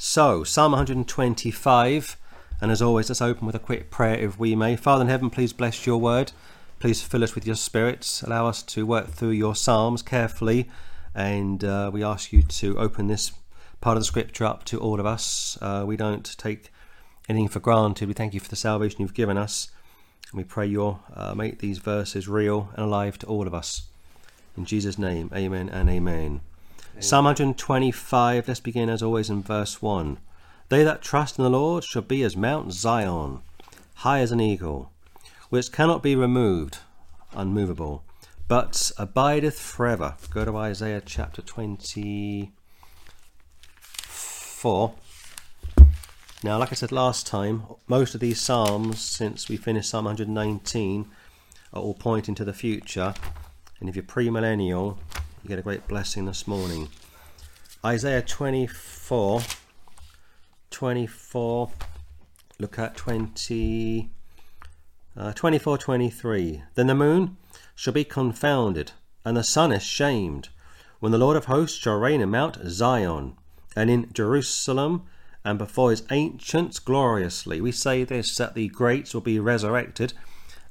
So, Psalm 125, and as always, let's open with a quick prayer if we may. Father in heaven, please bless your word. Please fill us with your spirits. Allow us to work through your Psalms carefully, and uh, we ask you to open this part of the scripture up to all of us. Uh, we don't take anything for granted. We thank you for the salvation you've given us. And we pray you'll uh, make these verses real and alive to all of us. In Jesus' name, amen and amen. Psalm 125, let's begin as always in verse 1. They that trust in the Lord shall be as Mount Zion, high as an eagle, which cannot be removed, unmovable, but abideth forever. Go to Isaiah chapter 24. Now, like I said last time, most of these Psalms, since we finished Psalm 119, are all pointing to the future. And if you're premillennial, you get a great blessing this morning. Isaiah 24, 24, look at 20, uh, 24, 23. Then the moon shall be confounded, and the sun is shamed, when the Lord of hosts shall reign in Mount Zion, and in Jerusalem, and before his ancients gloriously. We say this that the greats will be resurrected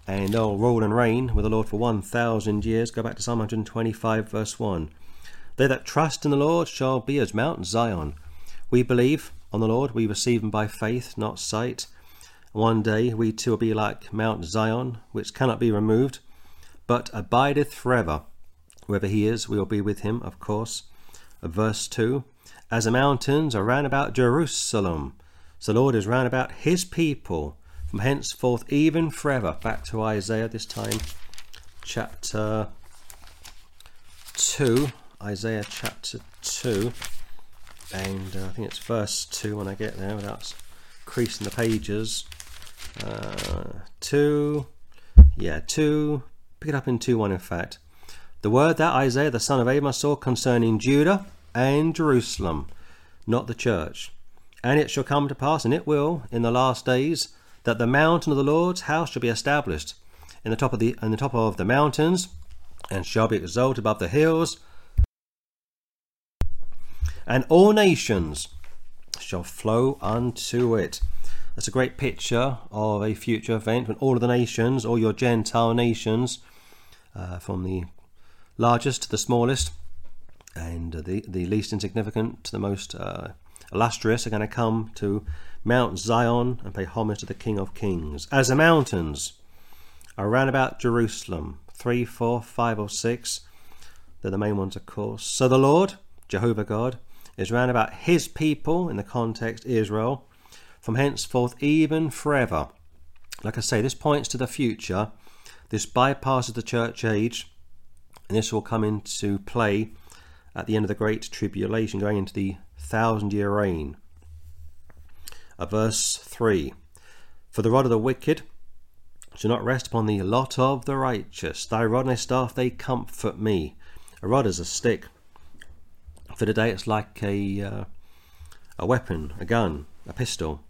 and they'll rule and reign with the Lord for 1,000 years. Go back to Psalm 125, verse 1. They that trust in the Lord shall be as Mount Zion. We believe on the Lord, we receive him by faith, not sight. One day we too will be like Mount Zion, which cannot be removed, but abideth forever. Wherever he is, we will be with him, of course. Verse 2 As the mountains are round about Jerusalem, so the Lord is round about his people from henceforth even forever. Back to Isaiah this time, chapter 2. Isaiah chapter 2. And uh, I think it's verse 2 when I get there without creasing the pages. Uh, 2. Yeah, 2. Pick it up in 2 1 in fact. The word that Isaiah the son of Amos saw concerning Judah and Jerusalem, not the church. And it shall come to pass, and it will, in the last days, that the mountain of the Lord's house shall be established in the top of the in the top of the mountains, and shall be exalted above the hills, and all nations shall flow unto it. That's a great picture of a future event when all of the nations, all your Gentile nations, uh, from the largest to the smallest, and the, the least insignificant to the most uh, illustrious, are going to come to Mount Zion and pay homage to the King of Kings. As the mountains are round about Jerusalem, three, four, five, or six, they're the main ones, of course. So the Lord, Jehovah God, is round about his people, in the context Israel, from henceforth even forever. Like I say, this points to the future. This bypasses the church age, and this will come into play at the end of the Great Tribulation, going into the thousand year reign verse 3 For the rod of the wicked shall not rest upon the lot of the righteous. Thy rod and staff, they comfort me. A rod is a stick. For today, it's like a, uh, a weapon, a gun, a pistol,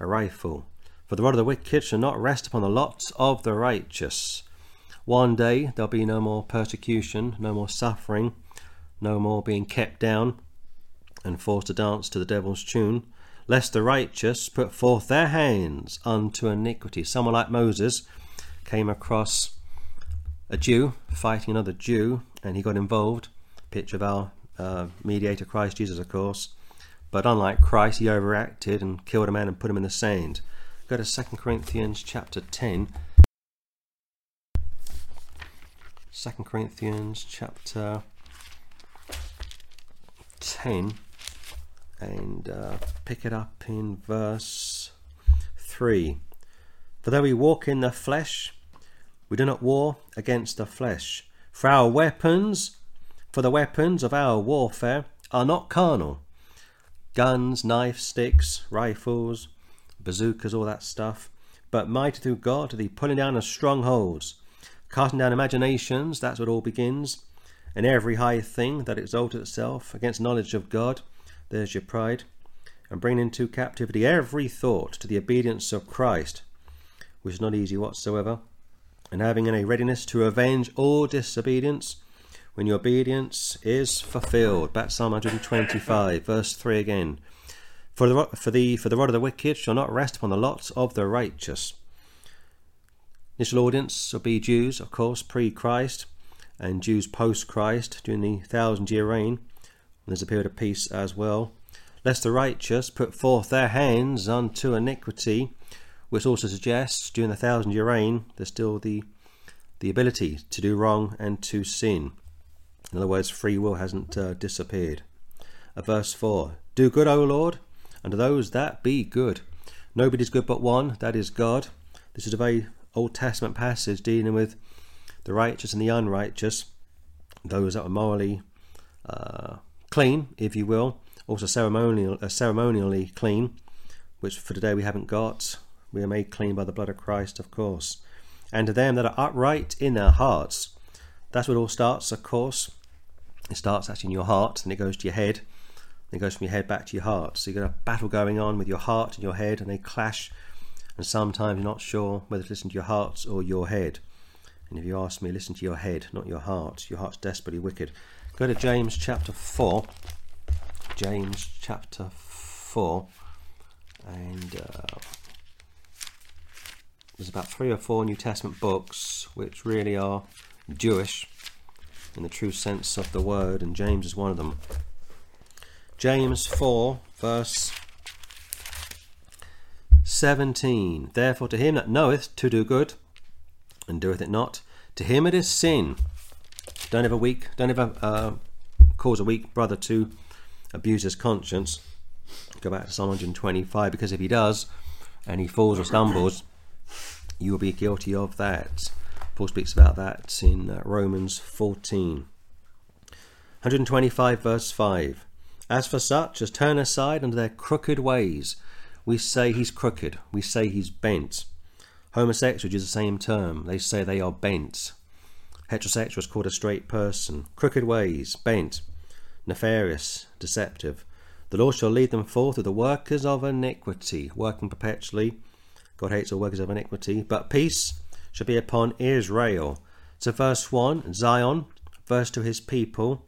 a rifle. For the rod of the wicked shall not rest upon the lot of the righteous. One day there'll be no more persecution, no more suffering, no more being kept down and forced to dance to the devil's tune lest the righteous put forth their hands unto iniquity. Someone like Moses came across a Jew fighting another Jew, and he got involved. Picture of our uh, mediator, Christ Jesus, of course. But unlike Christ, he overacted and killed a man and put him in the sand. Go to 2 Corinthians chapter 10. 2 Corinthians chapter 10 and uh, pick it up in verse 3. For though we walk in the flesh, we do not war against the flesh. For our weapons, for the weapons of our warfare, are not carnal. Guns, knives, sticks, rifles, bazookas, all that stuff. But mighty through God to the pulling down of strongholds, casting down imaginations, that's what all begins, and every high thing that exalted itself against knowledge of God there's your pride. And bring into captivity every thought to the obedience of Christ, which is not easy whatsoever. And having in a readiness to avenge all disobedience when your obedience is fulfilled. Back Psalm 125, verse 3 again. For the, for, the, for the rod of the wicked shall not rest upon the lot of the righteous. Initial audience will be Jews, of course, pre Christ, and Jews post Christ during the thousand year reign. There's a period of peace as well. Lest the righteous put forth their hands unto iniquity, which also suggests during the thousand year reign there's still the the ability to do wrong and to sin. In other words, free will hasn't uh, disappeared. Uh, verse 4 Do good, O Lord, unto those that be good. Nobody's good but one, that is God. This is a very Old Testament passage dealing with the righteous and the unrighteous, those that are morally uh, clean, if you will, also ceremonial, uh, ceremonially clean, which for today we haven't got. We are made clean by the blood of Christ, of course. And to them that are upright in their hearts. That's where it all starts, of course. It starts actually in your heart, and it goes to your head. It goes from your head back to your heart. So you've got a battle going on with your heart and your head, and they clash and sometimes you're not sure whether to listen to your heart or your head. And if you ask me, listen to your head, not your heart. Your heart's desperately wicked. Go to James chapter 4. James chapter 4. And uh, there's about three or four New Testament books which really are Jewish in the true sense of the word, and James is one of them. James 4, verse 17. Therefore, to him that knoweth to do good and doeth it not, to him it is sin. Don't ever weak, don't ever uh, cause a weak brother to abuse his conscience. Go back to Psalm 125 because if he does and he falls or stumbles, you will be guilty of that. Paul speaks about that in uh, Romans 14. 125 verse 5. As for such as turn aside unto their crooked ways, we say he's crooked, we say he's bent. Homosexual is the same term, they say they are bent. Heterosexual is called a straight person. Crooked ways, bent, nefarious, deceptive. The Lord shall lead them forth with the workers of iniquity, working perpetually. God hates all workers of iniquity, but peace shall be upon Israel. So, verse 1, Zion, verse 2, his people,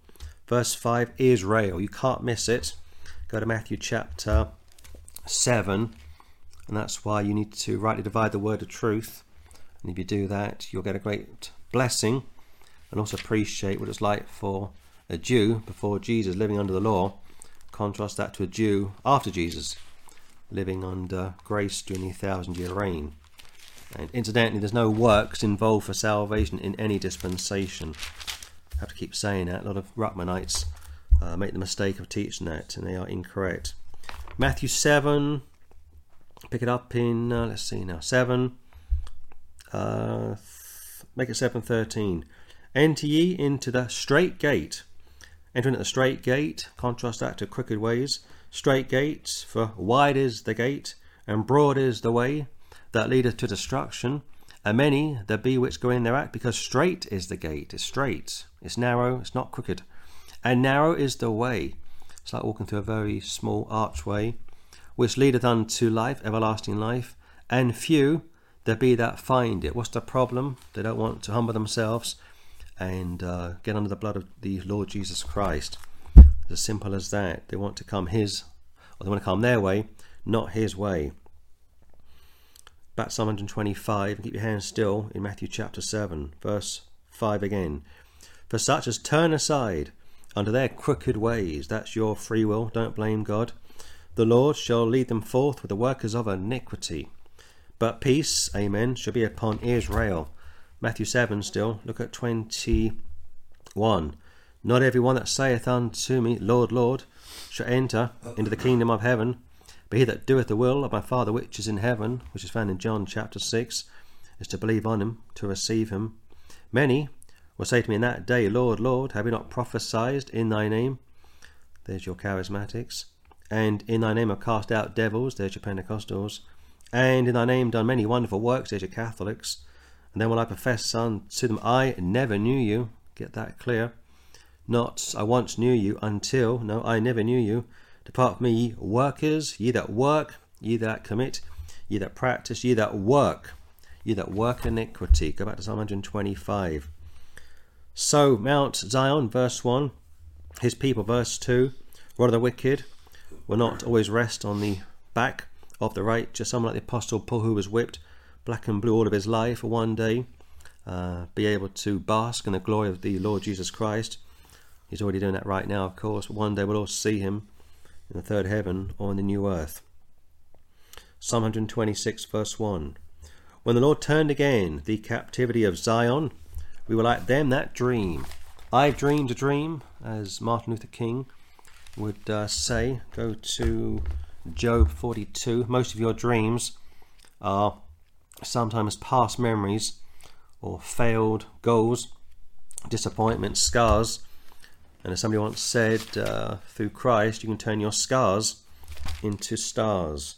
verse 5, Israel. You can't miss it. Go to Matthew chapter 7, and that's why you need to rightly divide the word of truth. And if you do that, you'll get a great blessing and also appreciate what it's like for a Jew before Jesus living under the law. Contrast that to a Jew after Jesus living under grace during the thousand year reign. And incidentally, there's no works involved for salvation in any dispensation. I have to keep saying that. A lot of Ruckmanites uh, make the mistake of teaching that, and they are incorrect. Matthew 7, pick it up in, uh, let's see now, 7, uh, make it 7.13. Enter ye into the straight gate. Enter into the straight gate, contrast that to crooked ways. Straight gates, for wide is the gate, and broad is the way that leadeth to destruction, and many there be which go in thereat, because straight is the gate, it's straight, it's narrow, it's not crooked, and narrow is the way it's like walking through a very small archway, which leadeth unto life, everlasting life, and few there be that find it. What's the problem? They don't want to humble themselves and uh, get under the blood of the Lord Jesus Christ. It's as simple as that. They want to come His, or they want to come their way, not His way. Back Psalm 125, keep your hands still in Matthew chapter 7, verse 5 again. For such as turn aside under their crooked ways. That's your free will. Don't blame God. The Lord shall lead them forth with the workers of iniquity. But peace, amen, shall be upon Israel. Matthew 7 still. Look at 21. Not every one that saith unto me, Lord, Lord, shall enter into the kingdom of heaven, but he that doeth the will of my Father which is in heaven, which is found in John chapter 6, is to believe on him, to receive him. Many will say to me in that day, Lord, Lord, have we not prophesied in thy name? There's your charismatics. And in thy name have cast out devils, there's your Pentecostals. And in thy name done many wonderful works, there's your Catholics. And then will I profess unto them, I never knew you. Get that clear. Not, I once knew you, until, no, I never knew you. Depart from me, ye workers, ye that work, ye that commit, ye that practice, ye that work, ye that work iniquity. Go back to Psalm 125. So, Mount Zion, verse 1, his people, verse 2, what are the wicked? will not always rest on the back of the righteous. Someone like the Apostle Paul, who was whipped black and blue all of his life, for one day uh, be able to bask in the glory of the Lord Jesus Christ. He's already doing that right now, of course, but one day we'll all see him in the third heaven or in the new earth. Psalm 126, verse 1. When the Lord turned again the captivity of Zion, we were like them that dream. I've dreamed a dream, as Martin Luther King would uh, say. Go to Job 42. Most of your dreams are sometimes past memories or failed goals, disappointments, scars. And as somebody once said, uh, through Christ, you can turn your scars into stars.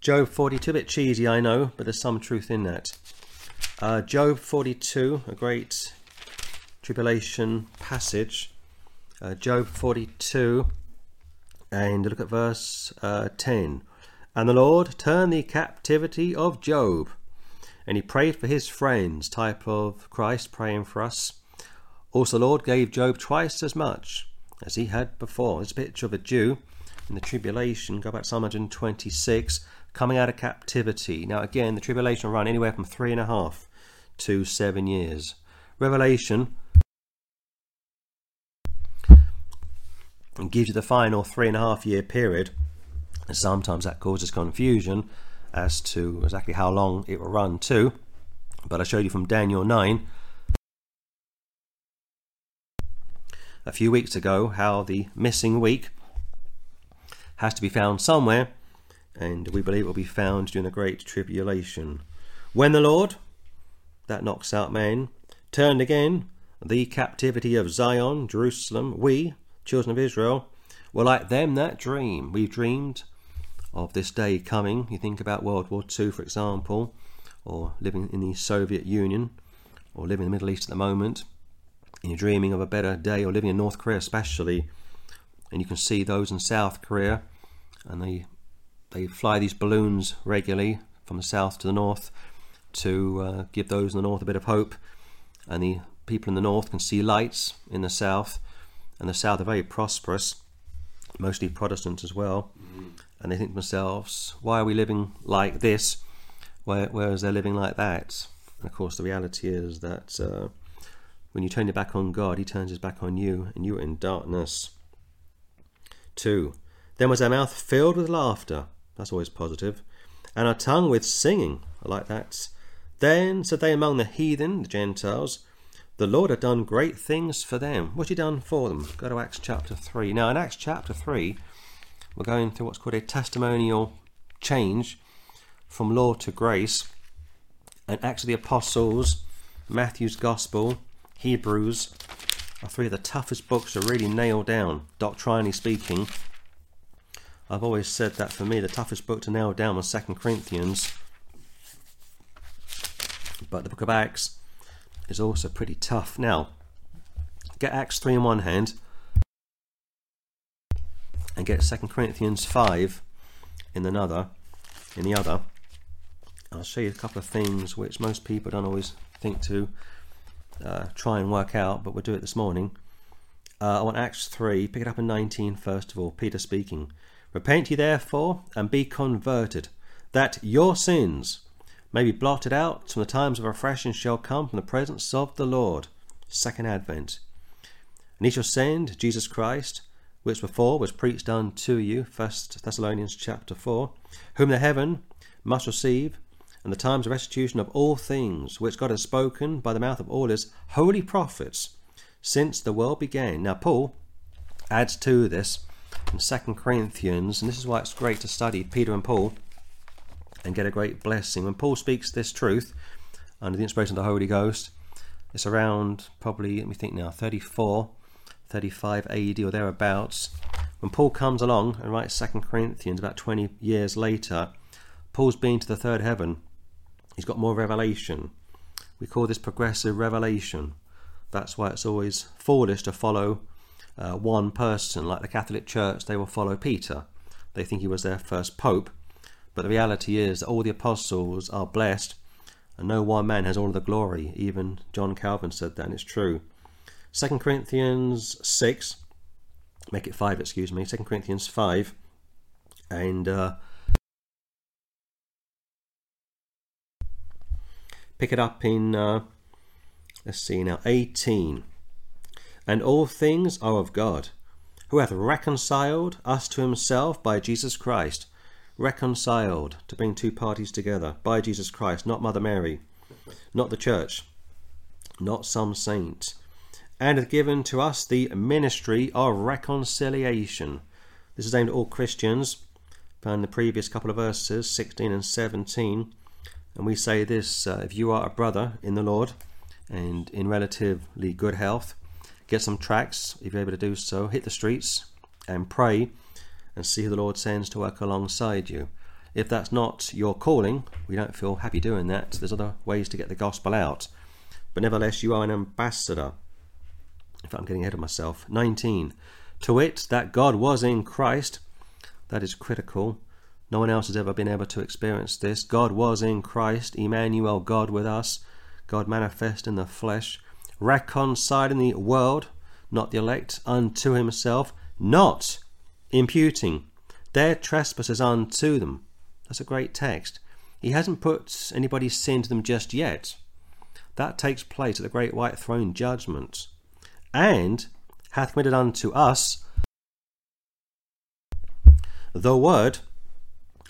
Job 42, a bit cheesy, I know, but there's some truth in that. Uh, Job 42, a great tribulation passage. Uh, Job 42, and look at verse uh, 10. And the Lord turned the captivity of Job, and he prayed for his friends, type of Christ praying for us. Also, the Lord gave Job twice as much as he had before. A picture of a Jew in the tribulation. Go back to Psalm 126 coming out of captivity. Now, again, the tribulation will run anywhere from three and a half to seven years. Revelation gives you the final three and a half year period. And sometimes that causes confusion as to exactly how long it will run to. But I showed you from Daniel 9 a few weeks ago how the missing week has to be found somewhere and we believe it will be found during the great tribulation. When the Lord, that knocks out man, turned again the captivity of Zion, Jerusalem, we, children of Israel, were like them that dream. We've dreamed of this day coming. You think about World War II, for example, or living in the Soviet Union, or living in the Middle East at the moment, and you're dreaming of a better day, or living in North Korea especially, and you can see those in South Korea, and they they fly these balloons regularly from the south to the north to uh, give those in the north a bit of hope. And the people in the north can see lights in the south, and the south are very prosperous, mostly Protestants as well. Mm-hmm. And they think to themselves, why are we living like this, whereas they're living like that? And of course, the reality is that uh, when you turn your back on God, He turns His back on you, and you are in darkness. Two, then was their mouth filled with laughter that's always positive. And our tongue with singing. I like that. Then said they among the heathen, the Gentiles, the Lord had done great things for them. What he done for them? Go to Acts chapter 3. Now, in Acts chapter 3, we're going through what's called a testimonial change from law to grace. And Acts of the Apostles, Matthew's Gospel, Hebrews are three of the toughest books to really nail down, doctrinally speaking. I've always said that for me, the toughest book to nail down was Second Corinthians. But the book of Acts is also pretty tough. Now, get Acts 3 in one hand and get Second Corinthians 5 in another, in the other. I'll show you a couple of things which most people don't always think to uh, try and work out, but we'll do it this morning. Uh, I want Acts 3, pick it up in 19 first of all, Peter speaking. Repent ye therefore, and be converted, that your sins may be blotted out from the times of refreshing shall come from the presence of the Lord. Second Advent. And he shall send Jesus Christ, which before was preached unto you, First Thessalonians chapter four, whom the heaven must receive, and the times of restitution of all things, which God has spoken by the mouth of all his holy prophets, since the world began. Now Paul adds to this in Second Corinthians, and this is why it's great to study Peter and Paul and get a great blessing. When Paul speaks this truth under the inspiration of the Holy Ghost, it's around probably, let me think now, 34, 35 AD or thereabouts. When Paul comes along and writes Second Corinthians about 20 years later, Paul's been to the third heaven. He's got more revelation. We call this progressive revelation. That's why it's always foolish to follow uh, one person, like the Catholic Church, they will follow Peter. They think he was their first pope. But the reality is that all the apostles are blessed, and no one man has all of the glory. Even John Calvin said that, and it's true. 2 Corinthians 6, make it 5, excuse me, 2 Corinthians 5, And uh, pick it up in, uh, let's see now, 18. And all things are of God, who hath reconciled us to himself by Jesus Christ. Reconciled, to bring two parties together, by Jesus Christ, not Mother Mary, not the church, not some saint, and hath given to us the ministry of reconciliation. This is aimed at all Christians. Found in the previous couple of verses, 16 and 17. And we say this uh, if you are a brother in the Lord and in relatively good health, get some tracts if you're able to do so, hit the streets and pray and see who the Lord sends to work alongside you. If that's not your calling, we don't feel happy doing that. There's other ways to get the gospel out. But nevertheless, you are an ambassador. In fact, I'm getting ahead of myself. 19. To wit, that God was in Christ. That is critical. No one else has ever been able to experience this. God was in Christ, Emmanuel, God with us, God manifest in the flesh, reconciling the world, not the elect, unto himself, not imputing their trespasses unto them. That's a great text. He hasn't put anybody's sin to them just yet. That takes place at the great white throne judgment. And hath committed unto us the word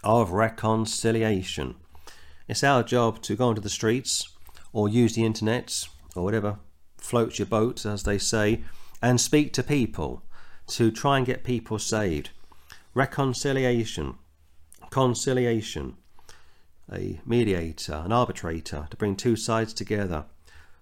of reconciliation. It's our job to go onto the streets or use the internet or whatever floats your boat, as they say, and speak to people to try and get people saved. Reconciliation, conciliation, a mediator, an arbitrator to bring two sides together.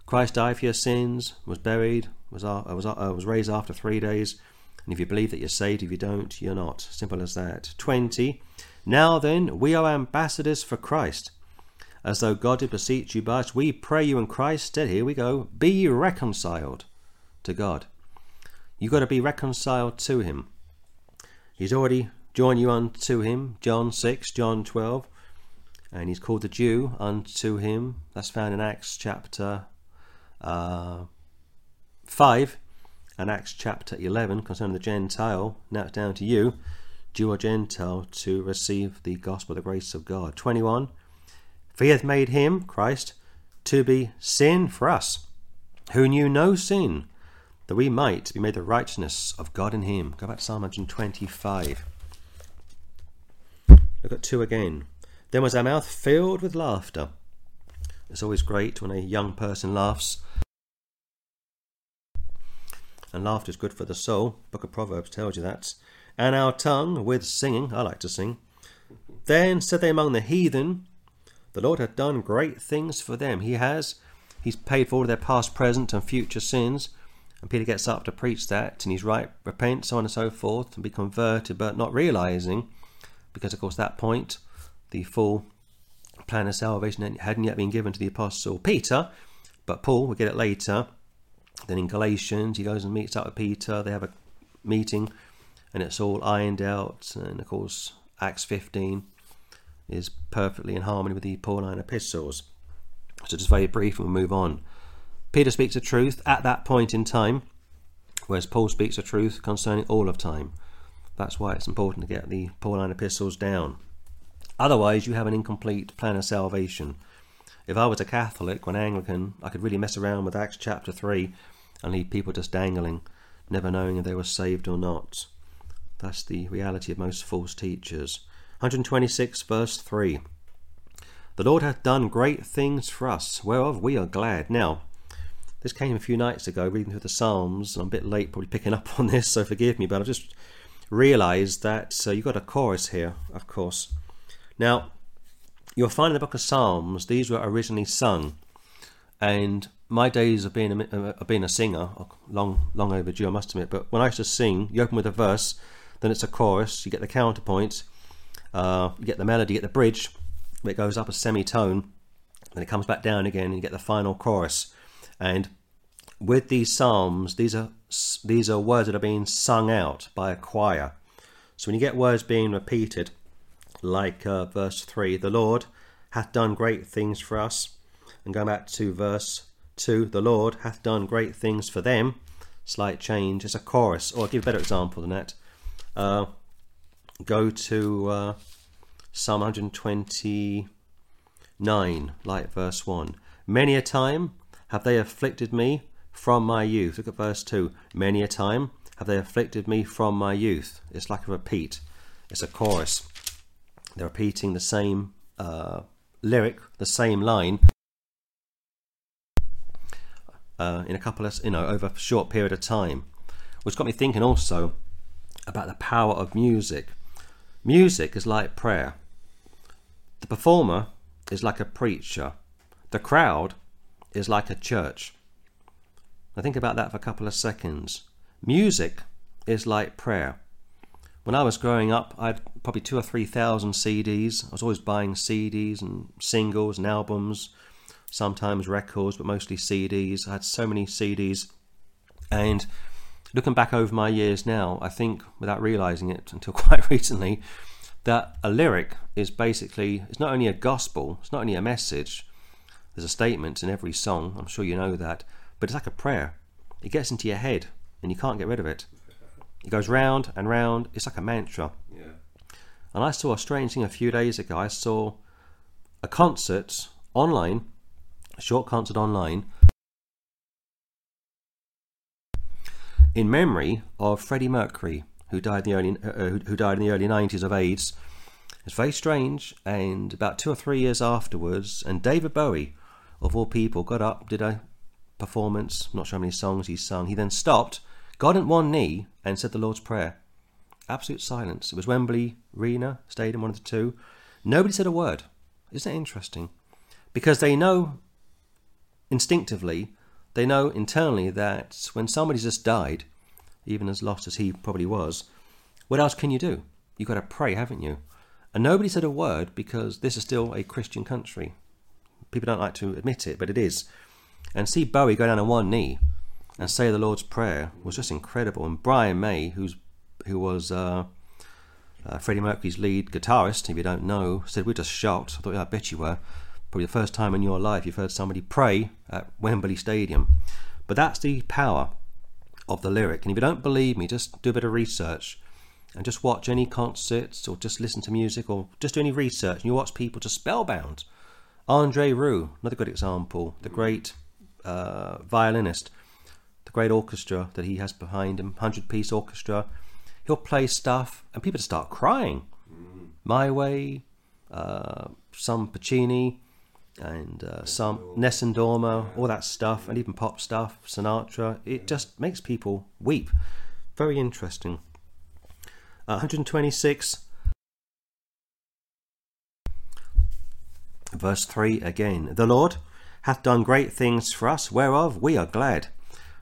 Christ died for your sins, was buried, was, uh, was, uh, was raised after three days, and if you believe that you're saved, if you don't, you're not. Simple as that. 20. Now then, we are ambassadors for Christ. As though God did beseech you by us, we pray you in Christ's stead. Here we go. Be reconciled to God. You've got to be reconciled to Him. He's already joined you unto Him. John 6, John 12. And He's called the Jew unto Him. That's found in Acts chapter uh, 5 and Acts chapter 11 concerning the Gentile. Now it's down to you Jew or Gentile, to receive the gospel, the grace of God. 21. For he hath made him, Christ, to be sin for us, who knew no sin, that we might be made the righteousness of God in him. Go back to Psalm 125. Look at 2 again. Then was our mouth filled with laughter. It's always great when a young person laughs. And laughter is good for the soul. Book of Proverbs tells you that and our tongue with singing. I like to sing. Then said they among the heathen, The Lord hath done great things for them. He has. He's paid for all their past, present, and future sins. And Peter gets up to preach that, and he's right, repent, so on and so forth, and be converted, but not realizing, because of course that point, the full plan of salvation hadn't yet been given to the apostle Peter, but Paul, we'll get it later. Then in Galatians, he goes and meets up with Peter. They have a meeting and it's all ironed out. And of course, Acts 15 is perfectly in harmony with the Pauline epistles. So, just very brief, and we'll move on. Peter speaks the truth at that point in time, whereas Paul speaks the truth concerning all of time. That's why it's important to get the Pauline epistles down. Otherwise, you have an incomplete plan of salvation. If I was a Catholic or an Anglican, I could really mess around with Acts chapter 3 and leave people just dangling, never knowing if they were saved or not. That's the reality of most false teachers. 126, verse 3. The Lord hath done great things for us, whereof we are glad. Now, this came a few nights ago, reading through the Psalms. I'm a bit late, probably picking up on this, so forgive me, but I've just realised that uh, you've got a chorus here, of course. Now, you'll find in the book of Psalms, these were originally sung. And my days of being a, of being a singer, long, long overdue, I must admit, but when I used to sing, you open with a verse, then it's a chorus, you get the counterpoint, uh, you get the melody, you get the bridge, it goes up a semitone, then it comes back down again, and you get the final chorus. And with these psalms, these are these are words that are being sung out by a choir. So when you get words being repeated, like uh, verse three, the Lord hath done great things for us, and going back to verse two, the Lord hath done great things for them. Slight change. It's a chorus, or I'll give a better example than that. Uh, go to uh, Psalm 129, like verse 1. Many a time have they afflicted me from my youth. Look at verse 2. Many a time have they afflicted me from my youth. It's like a repeat, it's a chorus. They're repeating the same uh, lyric, the same line. Uh, in a couple of, you know, over a short period of time, which got me thinking also about the power of music. Music is like prayer. The performer is like a preacher. The crowd is like a church. Now think about that for a couple of seconds. Music is like prayer. When I was growing up, I had probably two or three thousand CDs. I was always buying CDs and singles and albums, sometimes records, but mostly CDs. I had so many CDs. And looking back over my years now, I think, without realizing it until quite recently, that a lyric is basically, it's not only a gospel, it's not only a message, there's a statement in every song, I'm sure you know that, but it's like a prayer. It gets into your head and you can't get rid of it. It goes round and round, it's like a mantra. Yeah. And I saw a strange thing a few days ago. I saw a concert online, a short concert online, in memory of Freddie Mercury, who died in the early uh, who, who died in the early 90s of AIDS. It's very strange. And about two or three years afterwards, and David Bowie, of all people, got up, did a performance. Not sure how many songs he sung. He then stopped, got on one knee, and said the Lord's Prayer. Absolute silence. It was Wembley Arena Stadium, one of the two. Nobody said a word. Isn't that interesting? Because they know instinctively, they know internally that when somebody's just died, even as lost as he probably was, what else can you do? You've got to pray, haven't you? And nobody said a word because this is still a Christian country. People don't like to admit it, but it is. And see Bowie go down on one knee and say the Lord's Prayer was just incredible. And Brian May, who's who was uh, uh, Freddie Mercury's lead guitarist, if you don't know, said we're just shocked. I thought, yeah, I bet you were. Probably the first time in your life you've heard somebody pray at Wembley Stadium. But that's the power of the lyric. And if you don't believe me, just do a bit of research and just watch any concerts or just listen to music or just do any research and you watch people just spellbound. Andre Rieu, another good example, the great uh, violinist, the great orchestra that he has behind him, 100 piece orchestra. He'll play stuff and people just start crying. My Way, uh, some Puccini, and uh, some Nessun Dorma, all that stuff, and even pop stuff, Sinatra. It just makes people weep. Very interesting. Uh, 126, verse 3 again. The Lord hath done great things for us, whereof we are glad.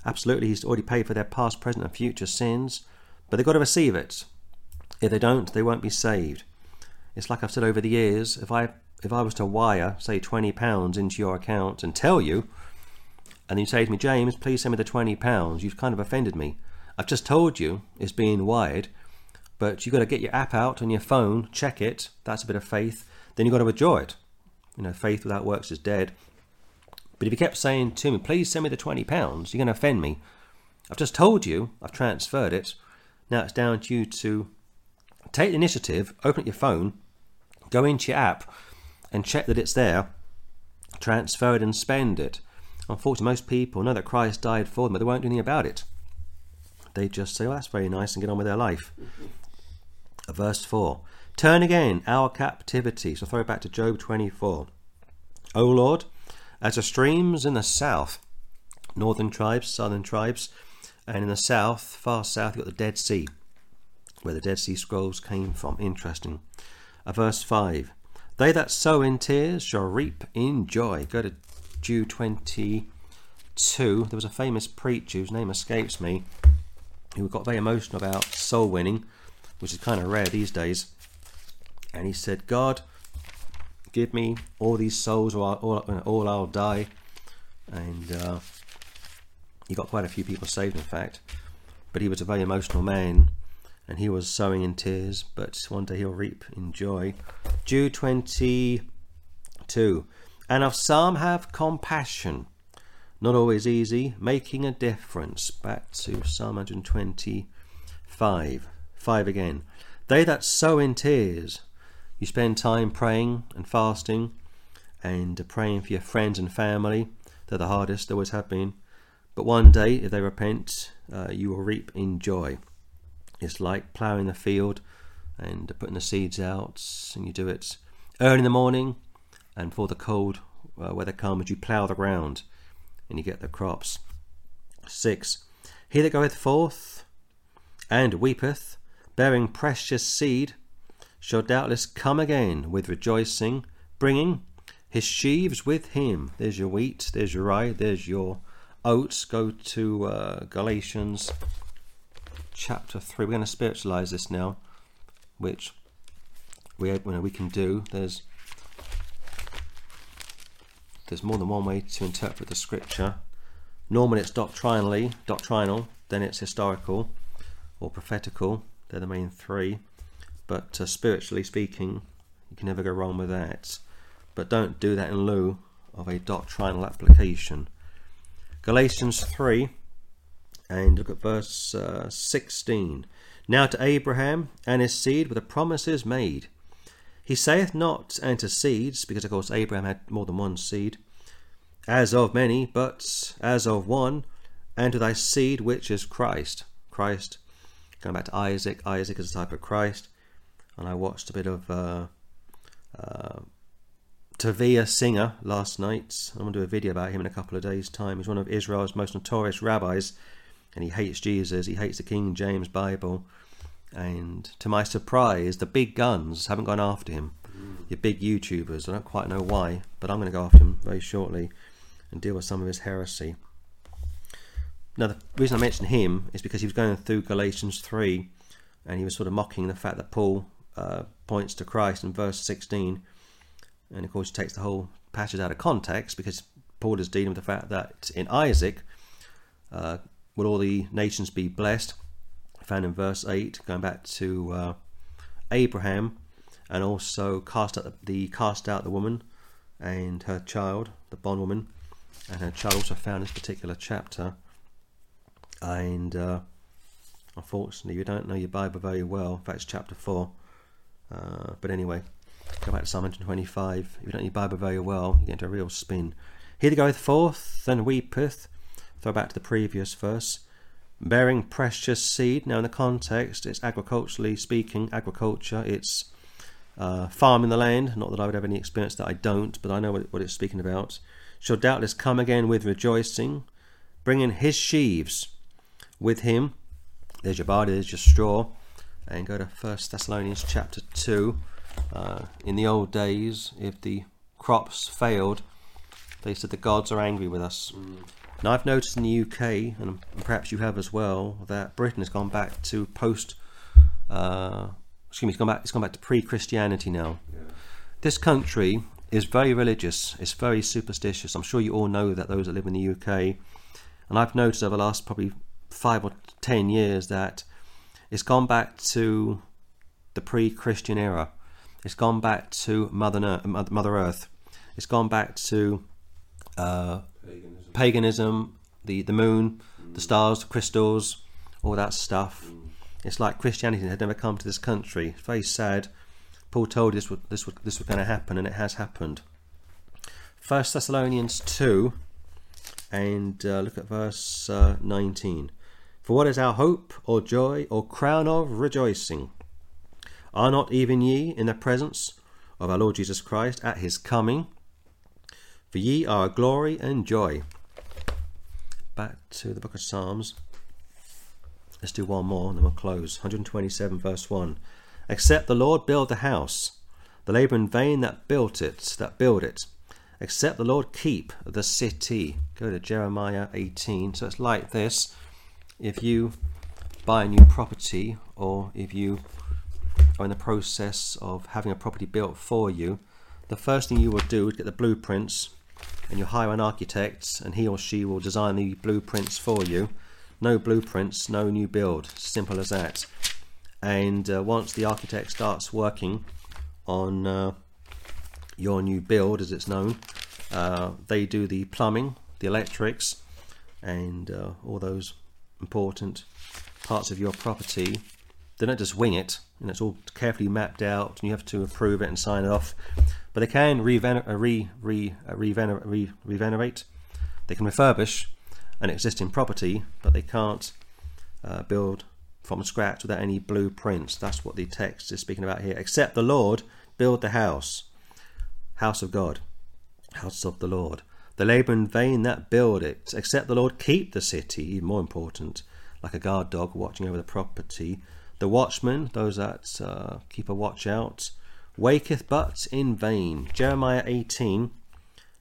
Absolutely, He's already paid for their past, present, and future sins, but they've got to receive it. If they don't, they won't be saved. It's like I've said over the years if I if I was to wire, say, twenty pounds into your account and tell you, and you say to me, James, please send me the twenty pounds, you've kind of offended me. I've just told you it's being wired, but you've got to get your app out on your phone, check it. That's a bit of faith. Then you've got to withdraw it. You know, faith without works is dead. But if you kept saying to me, please send me the twenty pounds, you're going to offend me. I've just told you, I've transferred it. Now it's down to you to take the initiative, open up your phone, go into your app, and check that it's there, transfer it and spend it. Unfortunately, most people know that Christ died for them, but they won't do anything about it. They just say, well, that's very nice, and get on with their life. Verse 4 Turn again our captivity. So throw it back to Job 24. O Lord, as the streams in the south, northern tribes, southern tribes, and in the south, far south, you've got the Dead Sea, where the Dead Sea Scrolls came from. Interesting. Uh, verse 5 they that sow in tears shall reap in joy. Go to Jude 22. There was a famous preacher whose name escapes me who got very emotional about soul winning, which is kind of rare these days. And he said, God, give me all these souls or all, I'll die. And uh, he got quite a few people saved, in fact. But he was a very emotional man and he was sowing in tears, but one day he'll reap in joy. Jude 22. And of some have compassion, not always easy, making a difference. Back to Psalm 125. 5 again. They that sow in tears, you spend time praying and fasting and praying for your friends and family. They're the hardest, they always have been. But one day, if they repent, uh, you will reap in joy. It's like ploughing the field and putting the seeds out, and you do it early in the morning, and for the cold uh, weather comes, you plough the ground, and you get the crops. Six. He that goeth forth and weepeth, bearing precious seed, shall doubtless come again with rejoicing, bringing his sheaves with him. There's your wheat, there's your rye, there's your oats. Go to uh, Galatians chapter 3. We're going to spiritualize this now, which we, you know, we can do. There's there's more than one way to interpret the scripture. Normally it's doctrinally, doctrinal, then it's historical or prophetical. They're the main three. But uh, spiritually speaking, you can never go wrong with that. But don't do that in lieu of a doctrinal application. Galatians 3 and look at verse uh, 16. Now to Abraham and his seed were the promises made. He saith not unto seeds, because of course Abraham had more than one seed, as of many, but as of one, and to thy seed which is Christ. Christ, going back to Isaac, Isaac is a type of Christ. And I watched a bit of uh, uh, Tovia Singer last night. I'm going to do a video about him in a couple of days' time. He's one of Israel's most notorious rabbis, and he hates Jesus. He hates the King James Bible. And to my surprise, the big guns haven't gone after him. Your big YouTubers. I don't quite know why, but I'm going to go after him very shortly and deal with some of his heresy. Now, the reason I mention him is because he was going through Galatians 3 and he was sort of mocking the fact that Paul uh, points to Christ in verse 16. And of course, he takes the whole passage out of context because Paul is dealing with the fact that in Isaac, uh, will all the nations be blessed? Found in verse 8, going back to uh, Abraham, and also cast out the, cast out the woman and her child, the bondwoman and her child also found in this particular chapter. And uh, unfortunately, you don't know your Bible very well. In fact, it's chapter 4. Uh, but anyway, go back to Psalm 125. If you don't your Bible very well, you get into a real spin. He that goeth forth and weepeth, throw back to the previous verse, bearing precious seed. Now, in the context, it's agriculturally speaking, agriculture, it's uh, farming the land. Not that I would have any experience that I don't, but I know what, what it's speaking about shall doubtless come again with rejoicing, bringing his sheaves with him. There's your body, there's your straw. And go to First Thessalonians chapter 2. Uh, in the old days, if the crops failed, they said the gods are angry with us. Mm. Now, I've noticed in the UK, and perhaps you have as well, that Britain has gone back to post. Uh, excuse me, it's gone back. It's gone back to pre-Christianity now. Yeah. This country is very religious. It's very superstitious. I'm sure you all know that those that live in the UK. And I've noticed over the last probably five or ten years that it's gone back to the pre-Christian era. It's gone back to Mother, Mother Earth. It's gone back to uh, paganism. paganism, the the moon, mm. the stars, the crystals, all that stuff. Mm. It's like Christianity had never come to this country. It's very sad. Paul told us this was, this was, this was going to happen, and it has happened. First Thessalonians 2, and uh, look at verse uh, 19. For what is our hope, or joy, or crown of rejoicing? Are not even ye in the presence of our Lord Jesus Christ at his coming? For ye are glory and joy. Back to the book of Psalms. Let's do one more and then we'll close. 127, verse 1. Except the Lord build the house, the labour in vain that built it, that build it. Except the Lord keep the city. Go to Jeremiah 18. So it's like this. If you buy a new property or if you are in the process of having a property built for you, the first thing you will do is get the blueprints and you hire an architect and he or she will design the blueprints for you. No blueprints, no new build. Simple as that and uh, once the architect starts working on uh, your new build as it's known uh, they do the plumbing the electrics and uh, all those important parts of your property They don't just wing it, and it's all carefully mapped out, and you have to approve it and sign it off. But they can revener- uh, re, re, uh, revener- re, revenerate, they can refurbish an existing property, but they can't uh, build from scratch without any blueprints. That's what the text is speaking about here. Except the Lord build the house, house of God, house of the Lord. The labour in vain that build it. Except the Lord keep the city, even more important, like a guard dog watching over the property. The watchman, those that uh, keep a watch out, waketh but in vain. Jeremiah 18,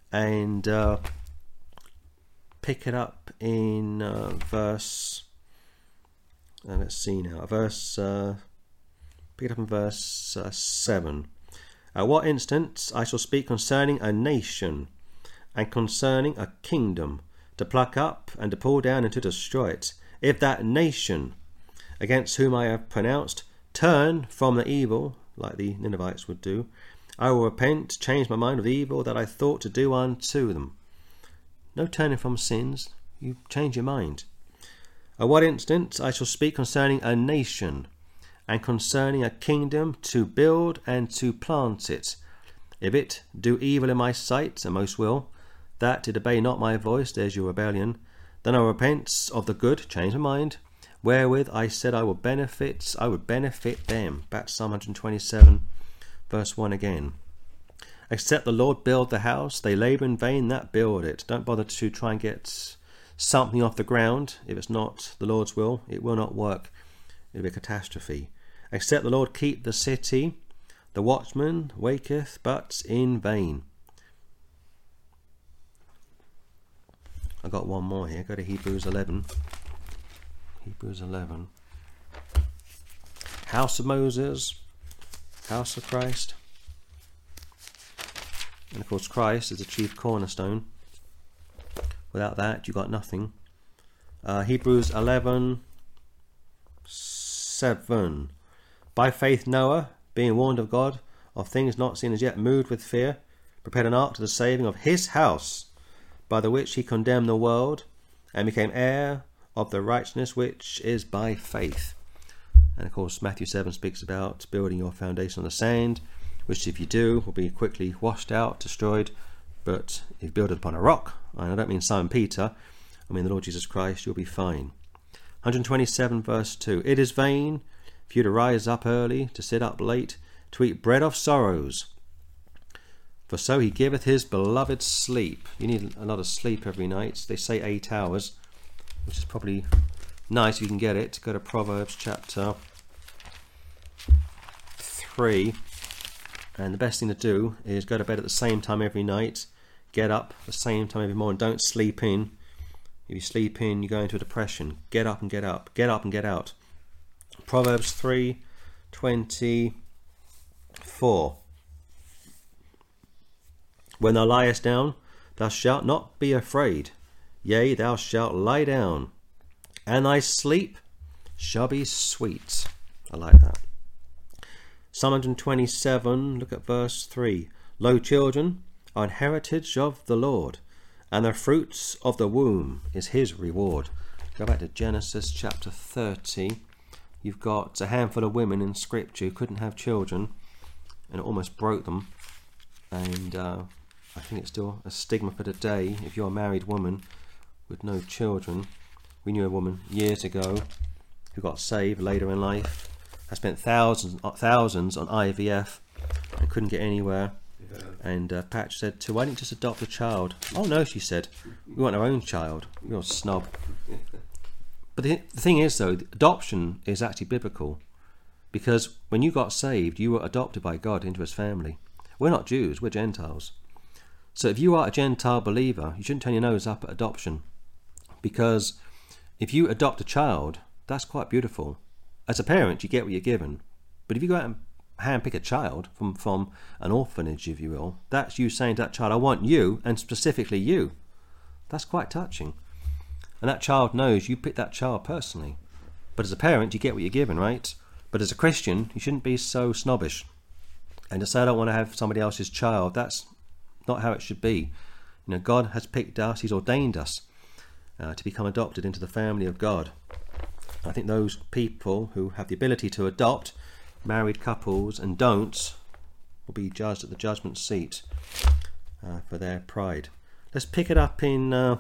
and uh, pick it up in uh, verse. Uh, let's see now. Verse. Uh, pick it up in verse uh, 7. At what instance I shall speak concerning a nation and concerning a kingdom to pluck up and to pull down and to destroy it. If that nation against whom I have pronounced turn from the evil, like the Ninevites would do, I will repent, change my mind of the evil that I thought to do unto them. No turning from sins, you change your mind. At what instant I shall speak concerning a nation, and concerning a kingdom to build and to plant it. If it do evil in my sight, and most will, that it obey not my voice, there's your rebellion, then I repent of the good, change my mind, wherewith I said I would benefit, I would benefit them. Back to Psalm 127, verse 1 again. Except the Lord build the house, they labour in vain that build it. Don't bother to try and get something off the ground. If it's not the Lord's will, it will not work. It'll be a catastrophe. Except the Lord keep the city, the watchman waketh, but in vain. I got one more here. Go to Hebrews 11. Hebrews 11. House of Moses, house of Christ. And of course, Christ is the chief cornerstone. Without that, you got nothing. Uh, Hebrews 11 7. By faith, Noah, being warned of God of things not seen as yet, moved with fear, prepared an ark to the saving of his house, by the which he condemned the world, and became heir of the righteousness which is by faith. And of course, Matthew 7 speaks about building your foundation on the sand, which, if you do, will be quickly washed out, destroyed. But if you build it upon a rock, and I don't mean Simon Peter, I mean the Lord Jesus Christ, you'll be fine. 127 verse 2 It is vain for you to rise up early, to sit up late, to eat bread of sorrows. For so he giveth his beloved sleep. You need a lot of sleep every night. They say eight hours, which is probably nice if you can get it. Go to Proverbs chapter 3. And the best thing to do is go to bed at the same time every night, get up the same time every morning. Don't sleep in. If you sleep in, you go into a depression. Get up and get up. Get up and get out. Proverbs 3 24. When thou liest down, thou shalt not be afraid. Yea, thou shalt lie down, and thy sleep shall be sweet. I like that. Psalm 127, look at verse 3. Lo, children are an heritage of the Lord, and the fruits of the womb is his reward. Go back to Genesis chapter 30. You've got a handful of women in scripture who couldn't have children, and it almost broke them. And uh, I think it's still a stigma for today if you're a married woman with no children. We knew a woman years ago who got saved later in life. I spent thousands thousands on IVF and couldn't get anywhere. Yeah. And uh, Patch said to, "Why don't you just adopt a child?" "Oh no," she said. "We want our own child." You're a snob. But the, the thing is, though, adoption is actually biblical, because when you got saved, you were adopted by God into His family. We're not Jews; we're Gentiles. So if you are a Gentile believer, you shouldn't turn your nose up at adoption, because if you adopt a child, that's quite beautiful. As a parent, you get what you're given. But if you go out and handpick a child from, from an orphanage, if you will, that's you saying to that child, I want you, and specifically you. That's quite touching. And that child knows you picked that child personally. But as a parent, you get what you're given, right? But as a Christian, you shouldn't be so snobbish. And to say, I don't want to have somebody else's child, that's not how it should be. You know, God has picked us, He's ordained us uh, to become adopted into the family of God. I think those people who have the ability to adopt married couples and don't will be judged at the judgment seat uh, for their pride. Let's pick it up in uh,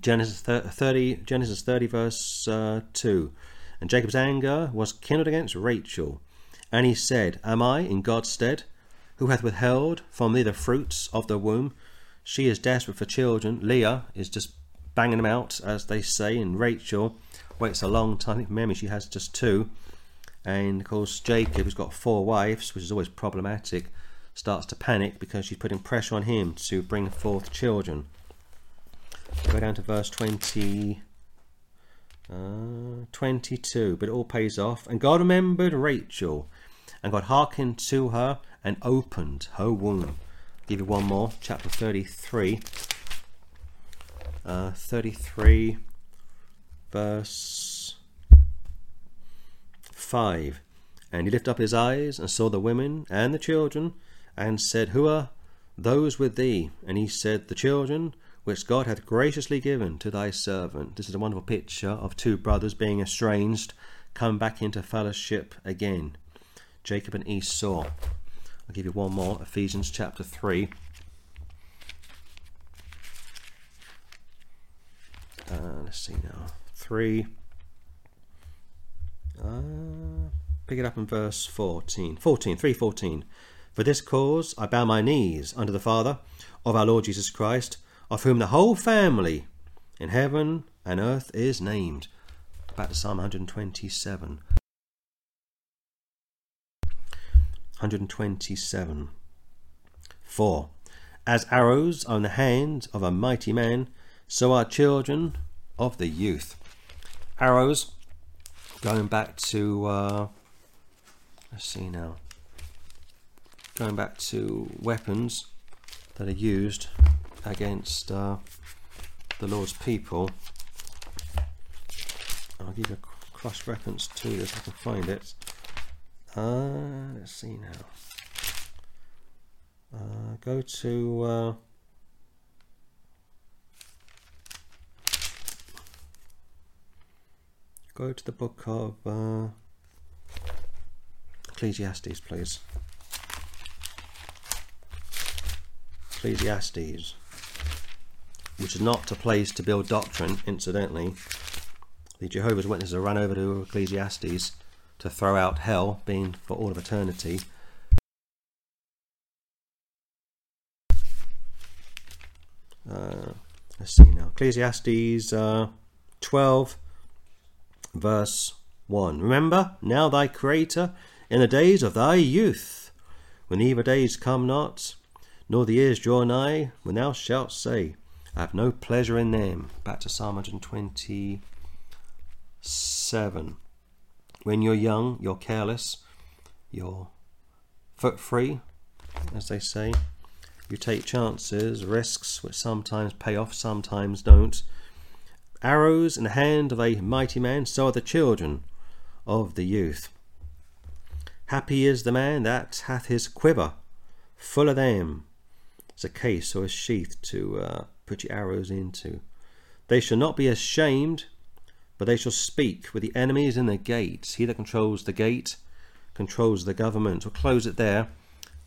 Genesis 30, Genesis 30, verse uh, 2. And Jacob's anger was kindled against Rachel, and he said, Am I in God's stead, who hath withheld from thee the fruits of the womb? She is desperate for children. Leah is just banging them out, as they say, and Rachel waits a long time. I think she has just two. And of course, Jacob, who's got four wives, which is always problematic, starts to panic because she's putting pressure on him to bring forth children. Go down to verse 20, uh, 22, but it all pays off. And God remembered Rachel, and God hearkened to her and opened her womb. I'll give you one more, chapter 33. Uh, 33, verse 5. And he lifted up his eyes and saw the women and the children and said, Who are those with thee? And he said, The children which God hath graciously given to thy servant. This is a wonderful picture of two brothers being estranged, come back into fellowship again. Jacob and Esau. I'll give you one more Ephesians chapter 3. Uh, let's see now. 3. Uh, pick it up in verse 14. 14, 314. For this cause I bow my knees unto the Father of our Lord Jesus Christ, of whom the whole family in heaven and earth is named. Back to Psalm 127. 127. 4. As arrows are in the hand of a mighty man, so are children of the youth. Arrows, going back to, uh, let's see now going back to weapons that are used against uh, the Lord's people. I'll give a cross reference to this if I can find it. Uh, let's see now. Uh, go to uh, go to the book of uh, Ecclesiastes, please. Ecclesiastes, which is not a place to build doctrine, incidentally. The Jehovah's Witnesses ran over to Ecclesiastes to throw out hell, being for all of eternity. Uh, let's see now. Ecclesiastes uh, 12, verse 1. Remember now thy Creator in the days of thy youth, when the evil days come not, nor the years draw nigh, when thou shalt say, I have no pleasure in them. Back to Psalm 127. When you're young, you're careless, you're foot free, as they say. You take chances, risks, which sometimes pay off, sometimes don't. Arrows in the hand of a mighty man, so are the children of the youth. Happy is the man that hath his quiver full of them It's a case or a sheath to uh, put your arrows into. They shall not be ashamed, but they shall speak with the enemies in the gates. He that controls the gate controls the government. We'll close it there.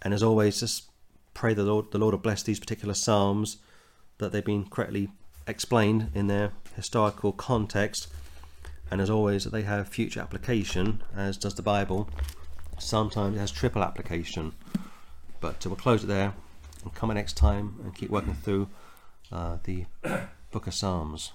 And as always, just pray the Lord, the Lord will bless these particular psalms, that they've been correctly explained in their historical context. And as always, that they have future application, as does the Bible. Sometimes it has triple application. But we'll close it there and come next time and keep working through uh, the Book of Psalms.